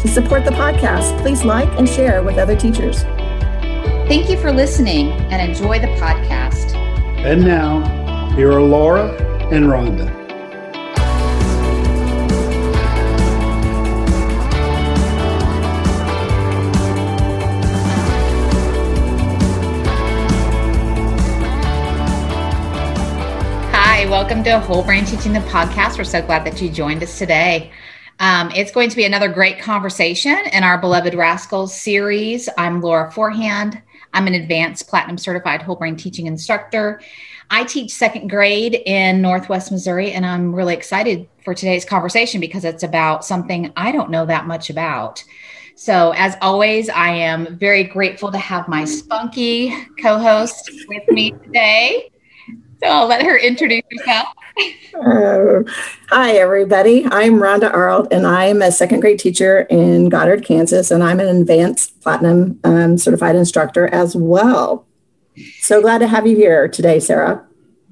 To support the podcast, please like and share with other teachers. Thank you for listening and enjoy the podcast. And now, here are Laura and Rhonda. Hi, welcome to Whole Brain Teaching the podcast. We're so glad that you joined us today. Um, it's going to be another great conversation in our Beloved Rascals series. I'm Laura Forehand. I'm an advanced platinum certified whole brain teaching instructor. I teach second grade in Northwest Missouri, and I'm really excited for today's conversation because it's about something I don't know that much about. So, as always, I am very grateful to have my spunky co host with me today. So, I'll let her introduce herself. Uh, hi, everybody. I'm Rhonda Arlt, and I'm a second grade teacher in Goddard, Kansas, and I'm an advanced platinum um, certified instructor as well. So glad to have you here today, Sarah.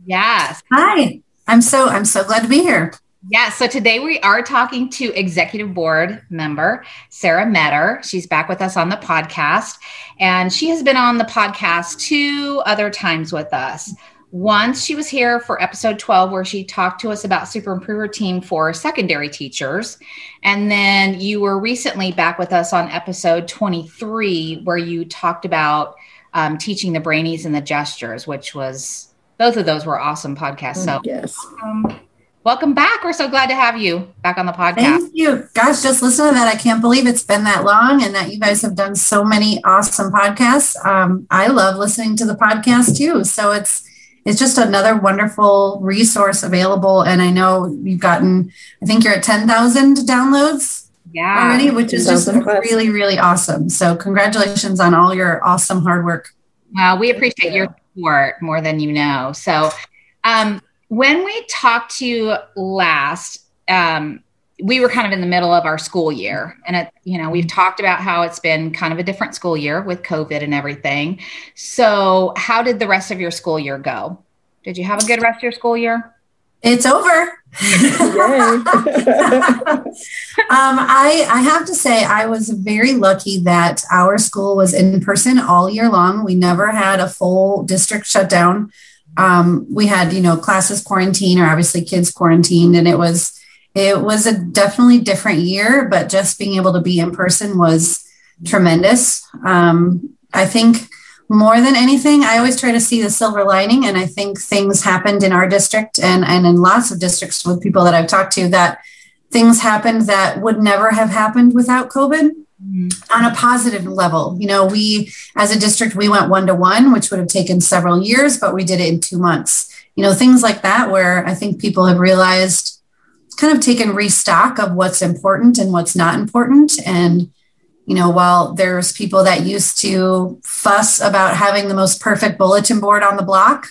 Yes. Hi. I'm so I'm so glad to be here. Yeah, so today we are talking to executive board member Sarah Metter. She's back with us on the podcast, and she has been on the podcast two other times with us. Once she was here for episode 12, where she talked to us about Super Improver Team for secondary teachers. And then you were recently back with us on episode 23, where you talked about um, teaching the brainies and the gestures, which was both of those were awesome podcasts. So, yes. Um, welcome back. We're so glad to have you back on the podcast. Thank you. Gosh, just listen to that. I can't believe it's been that long and that you guys have done so many awesome podcasts. Um, I love listening to the podcast too. So it's it's just another wonderful resource available. And I know you've gotten, I think you're at 10,000 downloads yeah. already, which is just really, really awesome. So congratulations on all your awesome hard work. Well, we appreciate your support more than you know. So um, when we talked to you last, um, we were kind of in the middle of our school year. And it you know we've talked about how it's been kind of a different school year with covid and everything. So how did the rest of your school year go? Did you have a good rest of your school year? It's over. Um, I, I have to say i was very lucky that our school was in person all year long. We never had a full district shutdown um, we had you know classes quarantine or obviously kids quarantined and it was it was a definitely different year, but just being able to be in person was tremendous. Um, I think more than anything, I always try to see the silver lining. And I think things happened in our district and, and in lots of districts with people that I've talked to that things happened that would never have happened without COVID mm-hmm. on a positive level. You know, we as a district, we went one to one, which would have taken several years, but we did it in two months. You know, things like that, where I think people have realized kind of taken restock of what's important and what's not important. And, you know, while there's people that used to fuss about having the most perfect bulletin board on the block,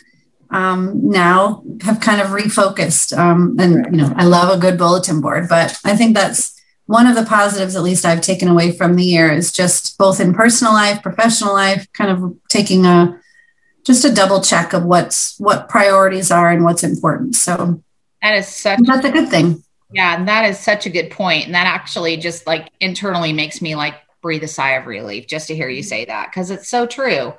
um, now have kind of refocused. Um, and, you know, I love a good bulletin board, but I think that's one of the positives, at least I've taken away from the year, is just both in personal life, professional life, kind of taking a just a double check of what's what priorities are and what's important. So that is such that's a good thing. Yeah, and that is such a good point. And that actually just like internally makes me like breathe a sigh of relief just to hear you say that because it's so true.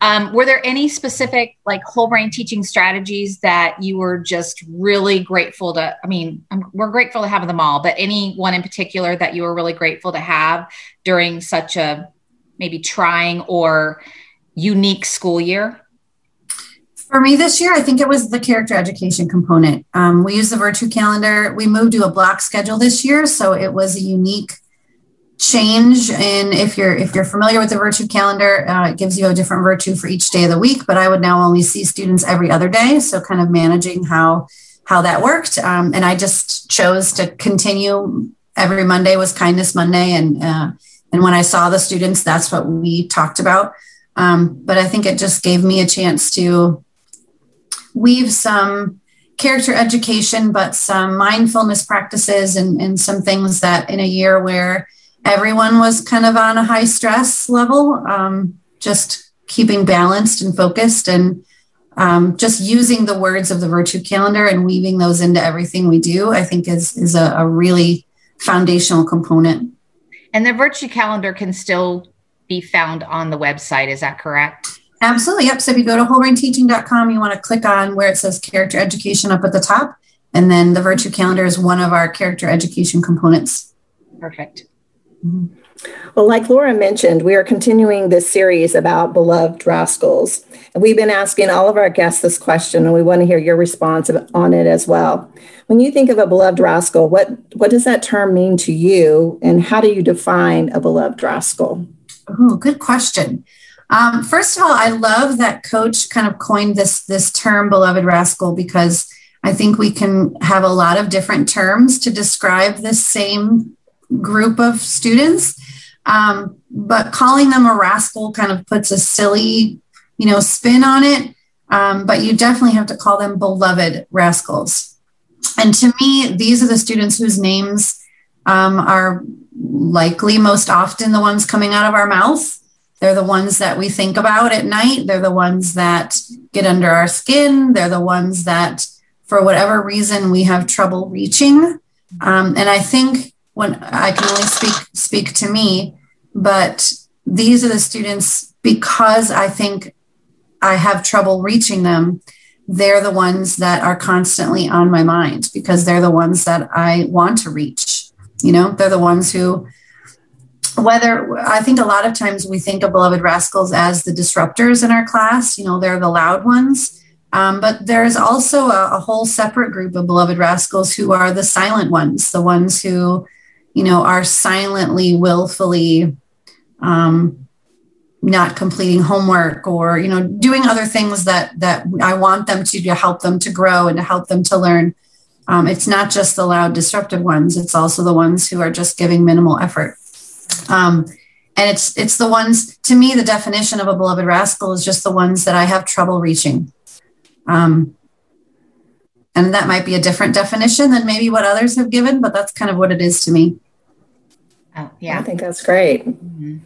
Um, were there any specific like whole brain teaching strategies that you were just really grateful to? I mean, I'm, we're grateful to have them all, but any one in particular that you were really grateful to have during such a maybe trying or unique school year? For me this year, I think it was the character education component. Um, we use the Virtue calendar. We moved to a block schedule this year, so it was a unique change. And if you're if you're familiar with the Virtue calendar, uh, it gives you a different virtue for each day of the week. But I would now only see students every other day, so kind of managing how how that worked. Um, and I just chose to continue every Monday was Kindness Monday, and uh, and when I saw the students, that's what we talked about. Um, but I think it just gave me a chance to weave some character education, but some mindfulness practices and, and some things that in a year where everyone was kind of on a high stress level, um, just keeping balanced and focused and um, just using the words of the virtue calendar and weaving those into everything we do, I think is, is a, a really foundational component. And the virtue calendar can still be found on the website. Is that correct? Absolutely. Yep. So if you go to wholebrainteaching.com, you want to click on where it says character education up at the top. And then the virtue calendar is one of our character education components. Perfect. Mm-hmm. Well, like Laura mentioned, we are continuing this series about beloved rascals. And we've been asking all of our guests this question, and we want to hear your response on it as well. When you think of a beloved rascal, what, what does that term mean to you, and how do you define a beloved rascal? Oh, good question. Um, first of all, I love that Coach kind of coined this this term "beloved rascal" because I think we can have a lot of different terms to describe this same group of students. Um, but calling them a rascal kind of puts a silly, you know, spin on it. Um, but you definitely have to call them beloved rascals. And to me, these are the students whose names um, are likely most often the ones coming out of our mouth. They're the ones that we think about at night. They're the ones that get under our skin. They're the ones that, for whatever reason, we have trouble reaching. Um, and I think when I can only speak speak to me, but these are the students because I think I have trouble reaching them. They're the ones that are constantly on my mind because they're the ones that I want to reach. You know, they're the ones who, whether I think a lot of times we think of beloved rascals as the disruptors in our class, you know, they're the loud ones. Um, but there's also a, a, whole separate group of beloved rascals who are the silent ones, the ones who you know, are silently, willfully um, not completing homework or, you know, doing other things that that I want them to to help them to grow and to help them to learn. Um, it's not just the loud, disruptive ones; it's also the ones who are just giving minimal effort. Um, and it's it's the ones to me the definition of a beloved rascal is just the ones that I have trouble reaching. Um, and that might be a different definition than maybe what others have given, but that's kind of what it is to me. Oh, yeah. I think that's great. Mm-hmm.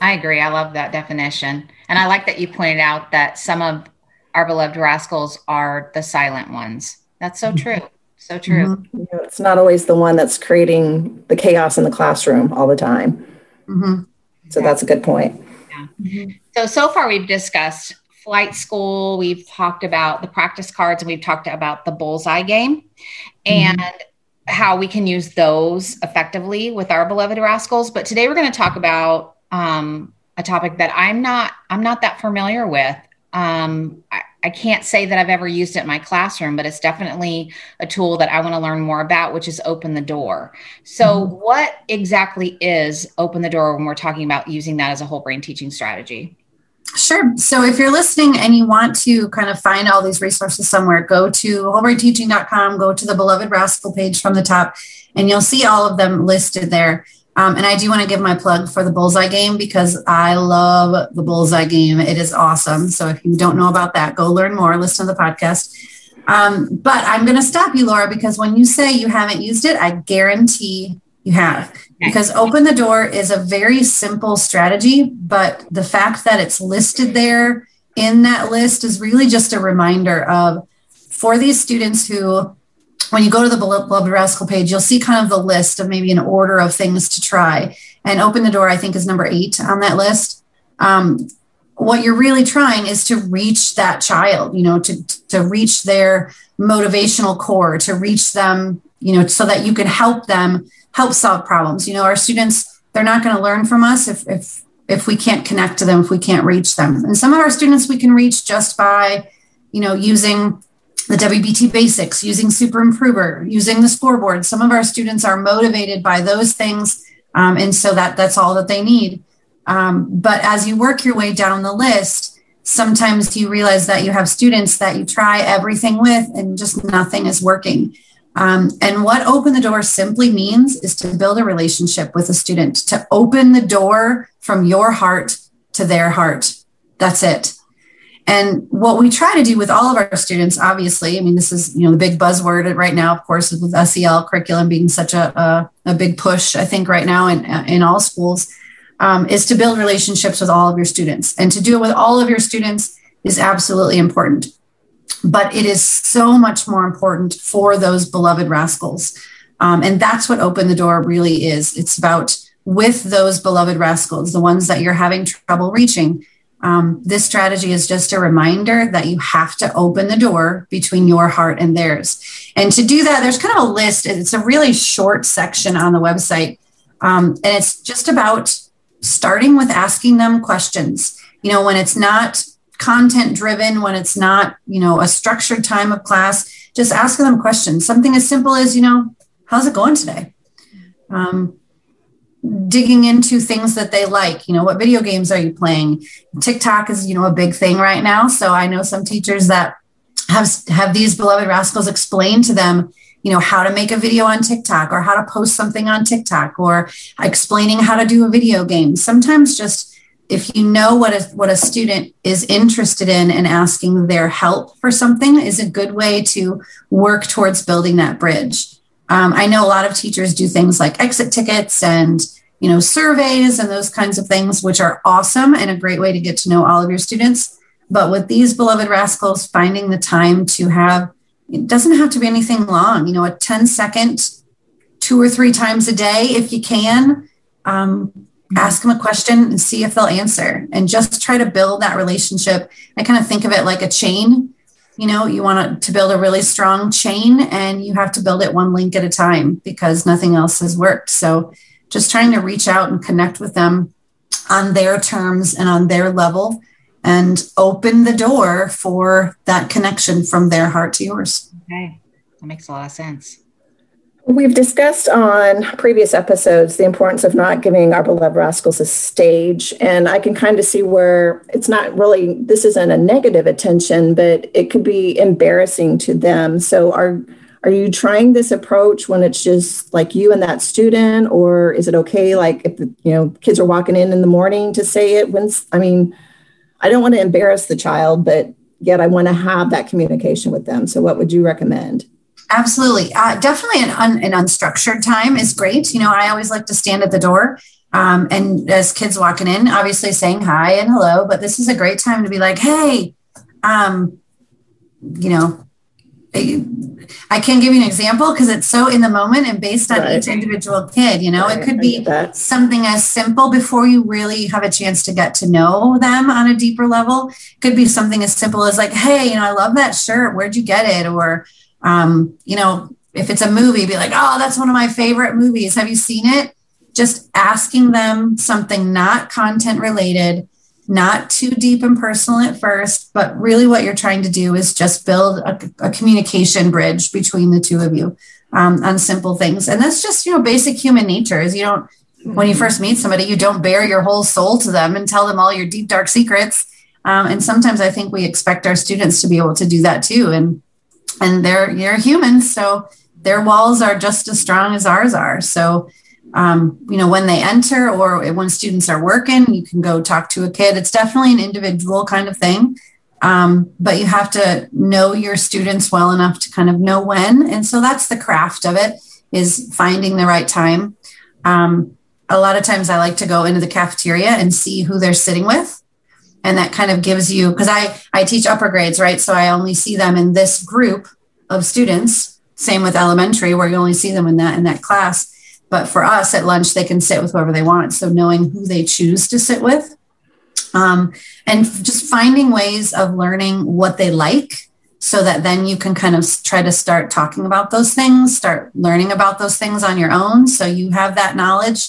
I agree. I love that definition. And I like that you pointed out that some of our beloved rascals are the silent ones. That's so true. So true. Mm-hmm. You know, it's not always the one that's creating the chaos in the classroom all the time. Mm-hmm. So that's a good point. Yeah. Mm-hmm. So, so far we've discussed flight school, we've talked about the practice cards, and we've talked about the bullseye game. Mm-hmm. And how we can use those effectively with our beloved rascals. But today we're going to talk about um, a topic that I'm not I'm not that familiar with. Um, I, I, can't say that I've ever used it in my classroom, but it's definitely a tool that I want to learn more about, which is open the door. So, mm-hmm. what exactly is open the door when we're talking about using that as a whole brain teaching strategy? Sure. So if you're listening and you want to kind of find all these resources somewhere, go to wholebrainteaching.com, go to the Beloved Rascal page from the top, and you'll see all of them listed there. Um, and I do want to give my plug for the Bullseye game because I love the Bullseye game. It is awesome. So if you don't know about that, go learn more, listen to the podcast. Um, but I'm going to stop you, Laura, because when you say you haven't used it, I guarantee you have because open the door is a very simple strategy, but the fact that it's listed there in that list is really just a reminder of for these students who, when you go to the Beloved Rascal page, you'll see kind of the list of maybe an order of things to try. And open the door, I think, is number eight on that list. Um, what you're really trying is to reach that child, you know, to to reach their motivational core, to reach them, you know, so that you can help them help solve problems. You know, our students, they're not going to learn from us if, if, if we can't connect to them, if we can't reach them. And some of our students we can reach just by, you know, using the WBT basics, using Super Improver, using the scoreboard. Some of our students are motivated by those things. Um, and so that that's all that they need. Um, but as you work your way down the list, sometimes you realize that you have students that you try everything with and just nothing is working. Um, and what open the door simply means is to build a relationship with a student, to open the door from your heart to their heart. That's it. And what we try to do with all of our students, obviously, I mean, this is you know the big buzzword right now, of course, with SEL curriculum being such a, a, a big push, I think, right now in, in all schools, um, is to build relationships with all of your students. And to do it with all of your students is absolutely important. But it is so much more important for those beloved rascals. Um, and that's what Open the Door really is. It's about with those beloved rascals, the ones that you're having trouble reaching um, this strategy is just a reminder that you have to open the door between your heart and theirs. And to do that, there's kind of a list. It's a really short section on the website. Um, and it's just about starting with asking them questions. You know, when it's not content driven, when it's not, you know, a structured time of class, just asking them questions. Something as simple as, you know, how's it going today? Um, digging into things that they like. You know what video games are you playing? Tiktok is you know a big thing right now. So i know some teachers that have have these beloved rascals explain to them you know how to make a video on tiktok or how to post something on tiktok or explaining how to do a video game. Sometimes just if you know what a, what a student is interested in and asking their help for something is a good way to work towards building that bridge. Um, I know a lot of teachers do things like exit tickets and you know surveys and those kinds of things, which are awesome and a great way to get to know all of your students. But with these beloved rascals, finding the time to have it doesn't have to be anything long. You know, a 10 second, two or three times a day, if you can. Um, ask them a question and see if they'll answer and just try to build that relationship. I kind of think of it like a chain you know you want to build a really strong chain and you have to build it one link at a time because nothing else has worked so just trying to reach out and connect with them on their terms and on their level and open the door for that connection from their heart to yours okay that makes a lot of sense We've discussed on previous episodes the importance of not giving our beloved rascals a stage. And I can kind of see where it's not really, this isn't a negative attention, but it could be embarrassing to them. So are are you trying this approach when it's just like you and that student or is it okay like if you know kids are walking in in the morning to say it when i mean i don't want to embarrass the child but yet i want to have that communication with them so what would you recommend Absolutely. Uh, definitely an, un, an unstructured time is great. You know, I always like to stand at the door um, and as kids walking in, obviously saying hi and hello, but this is a great time to be like, hey, um, you know, I can't give you an example because it's so in the moment and based on right. each individual kid. You know, right. it could be something as simple before you really have a chance to get to know them on a deeper level. It could be something as simple as like, hey, you know, I love that shirt. Where'd you get it? Or um, you know, if it's a movie, be like, oh, that's one of my favorite movies. Have you seen it? Just asking them something not content related, not too deep and personal at first, but really what you're trying to do is just build a, a communication bridge between the two of you um, on simple things. And that's just, you know, basic human nature is you don't, when you mm-hmm. first meet somebody, you don't bare your whole soul to them and tell them all your deep, dark secrets. Um, and sometimes I think we expect our students to be able to do that too. And and they're you're humans, so their walls are just as strong as ours are. So, um, you know, when they enter or when students are working, you can go talk to a kid. It's definitely an individual kind of thing. Um, but you have to know your students well enough to kind of know when. And so that's the craft of it is finding the right time. Um, a lot of times I like to go into the cafeteria and see who they're sitting with and that kind of gives you because i i teach upper grades right so i only see them in this group of students same with elementary where you only see them in that in that class but for us at lunch they can sit with whoever they want so knowing who they choose to sit with um, and just finding ways of learning what they like so that then you can kind of try to start talking about those things start learning about those things on your own so you have that knowledge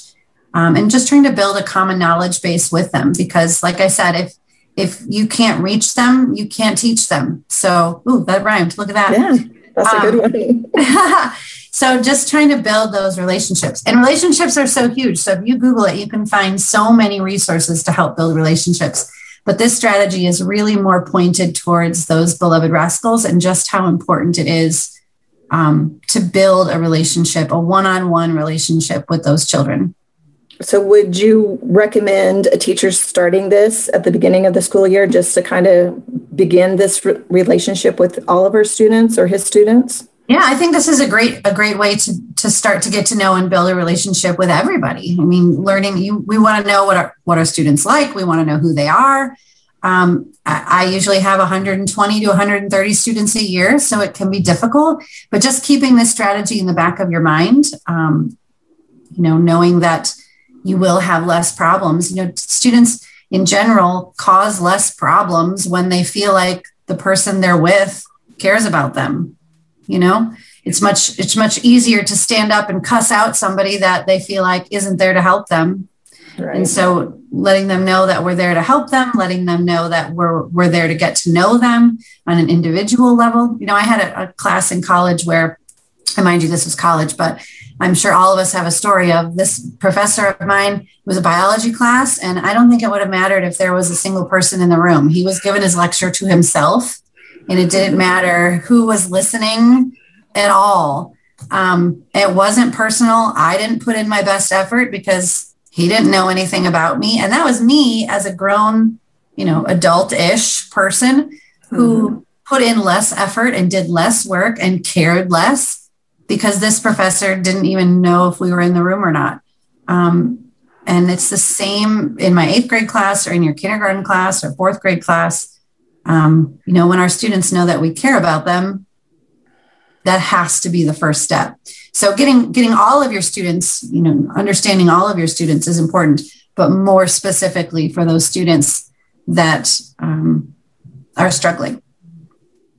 um, and just trying to build a common knowledge base with them because like i said if if you can't reach them, you can't teach them. So, ooh, that rhymed. Look at that. Yeah, that's a good um, one. so, just trying to build those relationships. And relationships are so huge. So, if you Google it, you can find so many resources to help build relationships. But this strategy is really more pointed towards those beloved rascals and just how important it is um, to build a relationship, a one on one relationship with those children. So, would you recommend a teacher starting this at the beginning of the school year just to kind of begin this re- relationship with all of our students or his students? Yeah, I think this is a great a great way to to start to get to know and build a relationship with everybody. I mean, learning you we want to know what our what our students like. We want to know who they are. Um, I, usually have 120 to 130 students a year, so it can be difficult. But just keeping this strategy in the back of your mind, um, you know, knowing that you will have less problems. You know, students in general cause less problems when they feel like the person they're with cares about them. You know, it's much it's much easier to stand up and cuss out somebody that they feel like isn't there to help them. Right. And so letting them know that we're there to help them, letting them know that we're we're there to get to know them on an individual level. You know, I had a, a class in college where, I mind you, this was college, but I'm sure all of us have a story of this professor of mine it was a biology class, and I don't think it would have mattered if there was a single person in the room. He was given his lecture to himself, and it didn't matter who was listening at all. Um, it wasn't personal. I didn't put in my best effort because he didn't know anything about me. And that was me as a grown, you know, adult ish person who mm-hmm. put in less effort and did less work and cared less because this professor didn't even know if we were in the room or not. Um, and it's the same in my eighth grade class or in your kindergarten class or fourth grade class. Um, you know, when our students know that we care about them, that has to be the first step. So getting getting all of your students, you know, understanding all of your students is important, but more specifically for those students that um, are struggling.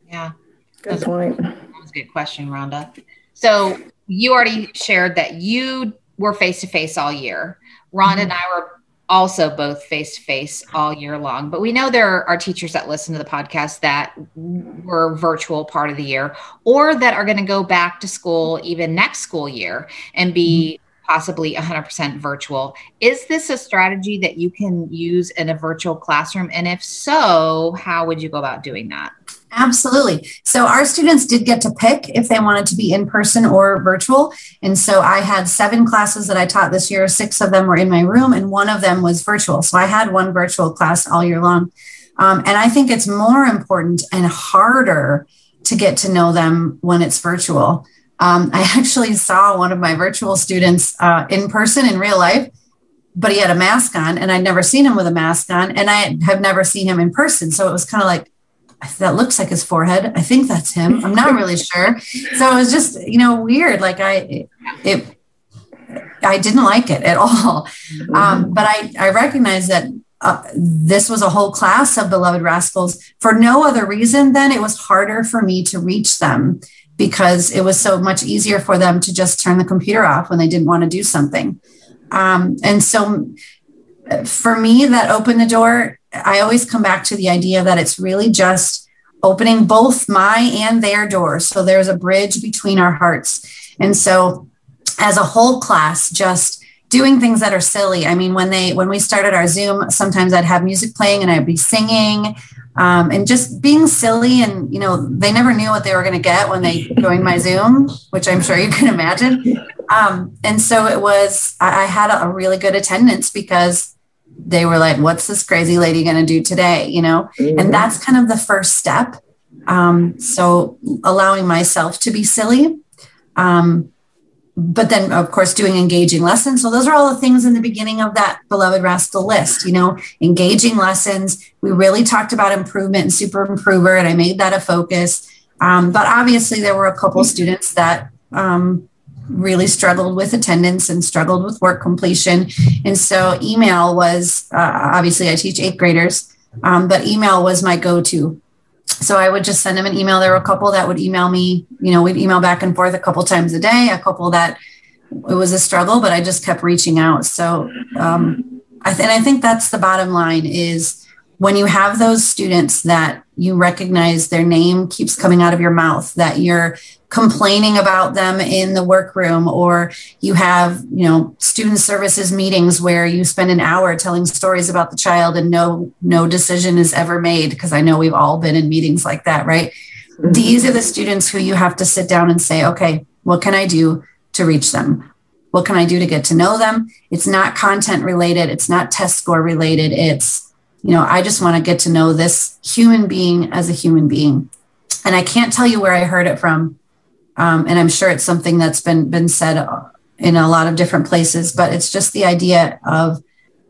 Yeah, good point. That was a good question, Rhonda. So you already shared that you were face to face all year. Ron mm-hmm. and I were also both face to face all year long. But we know there are teachers that listen to the podcast that were virtual part of the year or that are going to go back to school even next school year and be mm-hmm. possibly 100% virtual. Is this a strategy that you can use in a virtual classroom? And if so, how would you go about doing that? Absolutely. So our students did get to pick if they wanted to be in person or virtual. And so I had seven classes that I taught this year. Six of them were in my room, and one of them was virtual. So I had one virtual class all year long. Um, and I think it's more important and harder to get to know them when it's virtual. Um, I actually saw one of my virtual students uh, in person in real life, but he had a mask on, and I'd never seen him with a mask on, and I have never seen him in person. So it was kind of like, that looks like his forehead. I think that's him. I'm not really sure. So it was just, you know, weird. Like I, it, I didn't like it at all. Mm-hmm. Um, but I, I recognize that uh, this was a whole class of beloved rascals for no other reason than it was harder for me to reach them because it was so much easier for them to just turn the computer off when they didn't want to do something. Um, and so uh, for me, that opened the door I always come back to the idea that it's really just opening both my and their doors. So there's a bridge between our hearts. And so as a whole class, just doing things that are silly. I mean, when they when we started our Zoom, sometimes I'd have music playing and I'd be singing. Um, and just being silly and you know they never knew what they were going to get when they joined my zoom which i'm sure you can imagine um, and so it was i, had a really good attendance because they were like, what's this crazy lady going to do today? You know, mm-hmm. and that's kind of the first step. Um, so allowing myself to be silly. Um, but then of course doing engaging lessons so those are all the things in the beginning of that beloved rascal list you know engaging lessons we really talked about improvement and super improver and i made that a focus um, but obviously there were a couple students that um, really struggled with attendance and struggled with work completion. And so email was uh, obviously I teach eighth graders, um, but email was my go to. So I would just send them an email. There were a couple that would email me, you know, we'd email back and forth a couple times a day, a couple that it was a struggle, but I just kept reaching out. So, um, I th- and I think that's the bottom line is when you have those students that you recognize their name keeps coming out of your mouth, that you're complaining about them in the workroom or you have you know student services meetings where you spend an hour telling stories about the child and no no decision is ever made because i know we've all been in meetings like that right Mm-hmm. These are the students who you have to sit down and say, okay, what can I do to reach them? What can I do to get to know them? It's not content related, it's not test score related. It's, you know, I just want to get to know this human being as a human being. And I can't tell you where I heard it from. Um, and I'm sure it's something that's been been said in a lot of different places, but it's just the idea of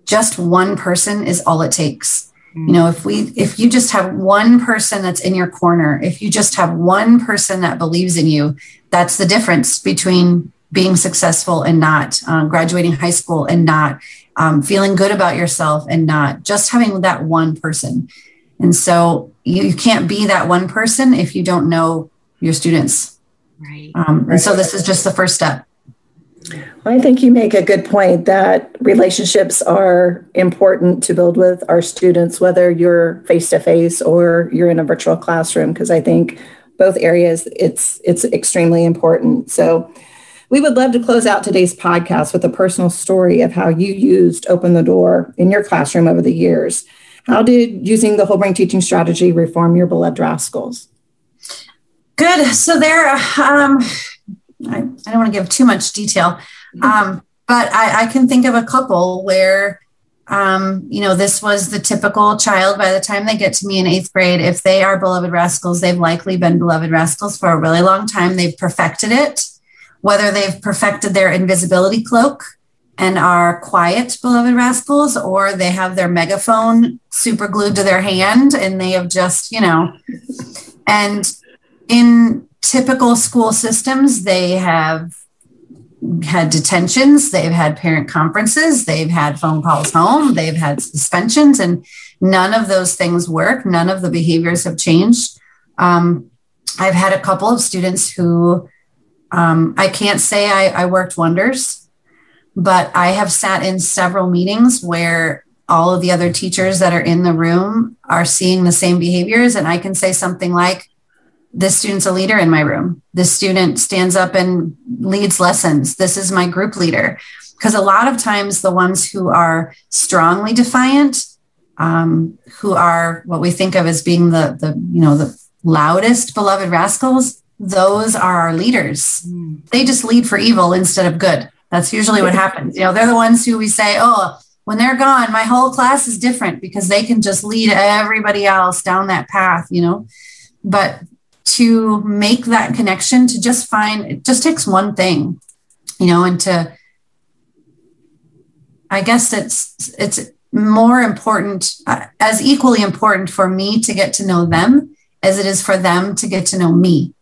just one person is all it takes. You know, if we if you just have one person that's in your corner, if you just have one person that believes in you, that's the difference between being successful and not, um, graduating high school and not, um, feeling good about yourself and not, just having that one person. And so you, you can't be that one person if you don't know your students. Right. Um, and so this is just the first step. I think you make a good point that relationships are important to build with our students, whether you're face to face or you're in a virtual classroom, because I think both areas it's it's extremely important. So we would love to close out today's podcast with a personal story of how you used Open the Door in your classroom over the years. How did using the whole brain teaching strategy reform your beloved rascals? Good. So there, um, I, I don't want to give too much detail, um, but I, I, can think of a couple where, um, you know, this was the typical child by the time they get to me in eighth grade. If they are beloved rascals, they've likely been beloved rascals for a really long time. They've perfected it, whether they've perfected their invisibility cloak and are quiet beloved rascals, or they have their megaphone super glued to their hand and they have just, you know, and in typical school systems, they have had detentions, they've had parent conferences, they've had phone calls home, they've had suspensions, and none of those things work. None of the behaviors have changed. Um, I've had a couple of students who um, I can't say I, I worked wonders, but I have sat in several meetings where all of the other teachers that are in the room are seeing the same behaviors. And I can say something like, this student's a leader in my room. This student stands up and leads lessons. This is my group leader. Because a lot of times, the ones who are strongly defiant, um, who are what we think of as being the, the you know the loudest beloved rascals, those are our leaders. Mm. They just lead for evil instead of good. That's usually what happens. You know, they're the ones who we say, oh, when they're gone, my whole class is different because they can just lead everybody else down that path, you know. But to make that connection to just find it just takes one thing you know and to i guess it's it's more important uh, as equally important for me to get to know them as it is for them to get to know me.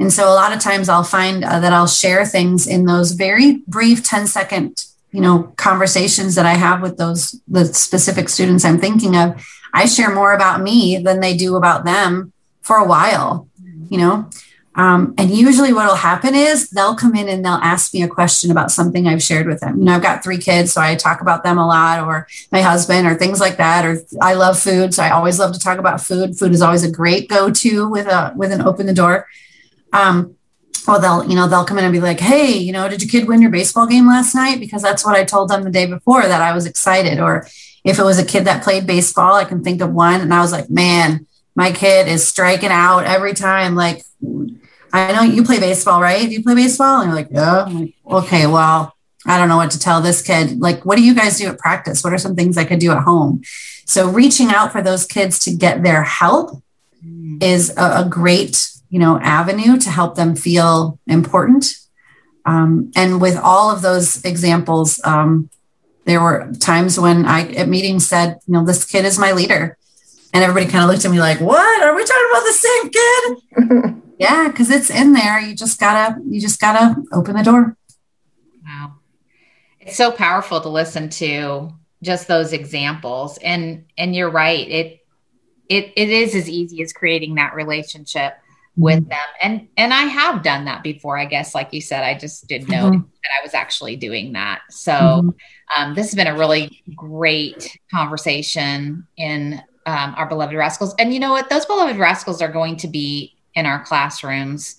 And so a lot of times i'll find uh, that i'll share things in those very brief 10 second you know conversations that i have with those the specific students i'm thinking of i share more about me than they do about them for a while you know um, and usually what will happen is they'll come in and they'll ask me a question about something I've shared with them. You know, I've got three kids, so I talk about them a lot, or my husband, or things like that. Or I love food, so I always love to talk about food. Food is always a great go-to with a with an open the door. Um, well, they'll you know they'll come in and be like, hey, you know, did your kid win your baseball game last night? Because that's what I told them the day before that I was excited. Or if it was a kid that played baseball, I can think of one, and I was like, man my kid is striking out every time. Like, I know you play baseball, right? Do you play baseball? And you're like, yeah. Like, okay, well, I don't know what to tell this kid. Like, what do you guys do at practice? What are some things I could do at home? So, reaching out for those kids to get their help mm. is a, a great, you know, avenue to help them feel important. Um, and with all of those examples, um, there were times when I at meetings said, you know, this kid is my leader. And everybody kind of looked at me like, what? Are we talking about the same kid? yeah, because it's in there. You just gotta, you just gotta open the door. Wow. It's so powerful to listen to just those examples. And and you're right. It it it is as easy as creating that relationship with mm-hmm. them and and i have done that before i guess like you said i just didn't know mm-hmm. that i was actually doing that so mm-hmm. um, this has been a really great conversation in um, our beloved rascals. And you know what? Those beloved rascals are going to be in our classrooms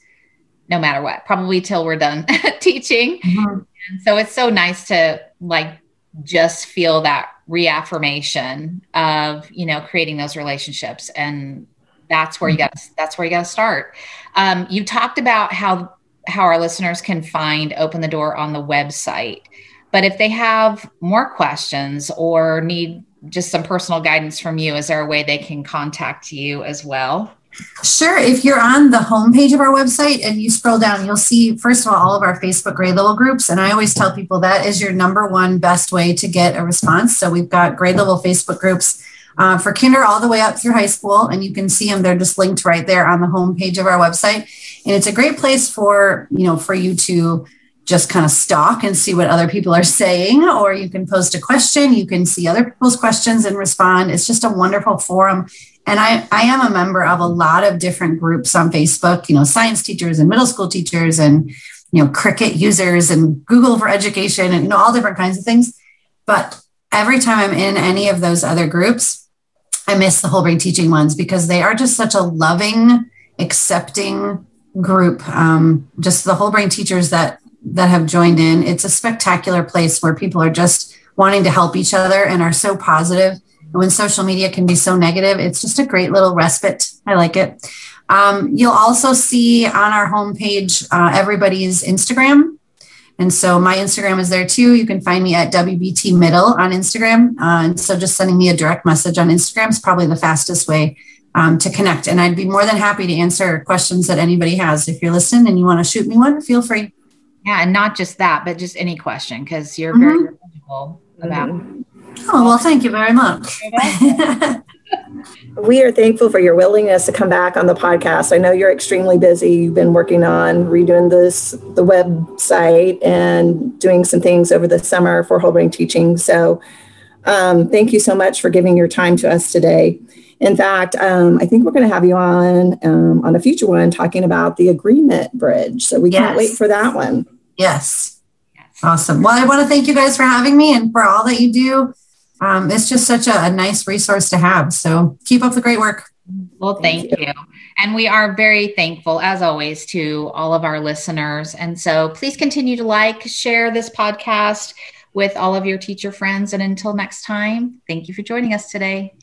no matter what, probably till we're done teaching. Mm-hmm. So it's so nice to like just feel that reaffirmation of, you know, creating those relationships and that's where you got that's where you got to start. Um, you talked about how how our listeners can find Open the Door on the website, but if they have more questions or need just some personal guidance from you, is there a way they can contact you as well? Sure. If you're on the homepage of our website and you scroll down, you'll see, first of all, all of our Facebook grade level groups. And I always tell people that is your number one best way to get a response. So we've got grade level Facebook groups uh, for kinder all the way up through high school. And you can see them. They're just linked right there on the homepage of our website. And it's a great place for, you know, for you to just kind of stalk and see what other people are saying, or you can post a question. You can see other people's questions and respond. It's just a wonderful forum and I, I am a member of a lot of different groups on Facebook, you know, science teachers and middle school teachers and, you know, Cricut users and Google for education and, you know, all different kinds of things. But every time I'm in any of those other groups, I miss the whole brain teaching ones because they are just such a loving, accepting group. Um, just the whole brain teachers that that have joined in. It's a spectacular place where people are just wanting to help each other and are so positive when social media can be so negative, it's just a great little respite. I like it. Um, you'll also see on our homepage uh, everybody's Instagram. And so my Instagram is there too. You can find me at WBT Middle on Instagram. Uh, and so just sending me a direct message on Instagram is probably the fastest way um, to connect. And I'd be more than happy to answer questions that anybody has. If you're listening and you want to shoot me one, feel free. Yeah, and not just that, but just any question because you're very mm-hmm. about mm-hmm. Oh, well, thank you very much. we are thankful for your willingness to come back on the podcast. I know you're extremely busy. You've been working on redoing this the website and doing some things over the summer for whole brain teaching. So um, thank you so much for giving your time to us today. In fact, um, I think we're going to have you on um, on a future one talking about the agreement bridge. So we yes. can't wait for that one. Yes. Awesome. Well, I want to thank you guys for having me and for all that you do um, it's just such a, a, nice resource to have. So keep up the great work. Well, thank, thank you. you. And we are very thankful, as always, to all of our listeners. And so please continue to like, share this podcast with all of your teacher friends. And until next time, thank you for joining us today.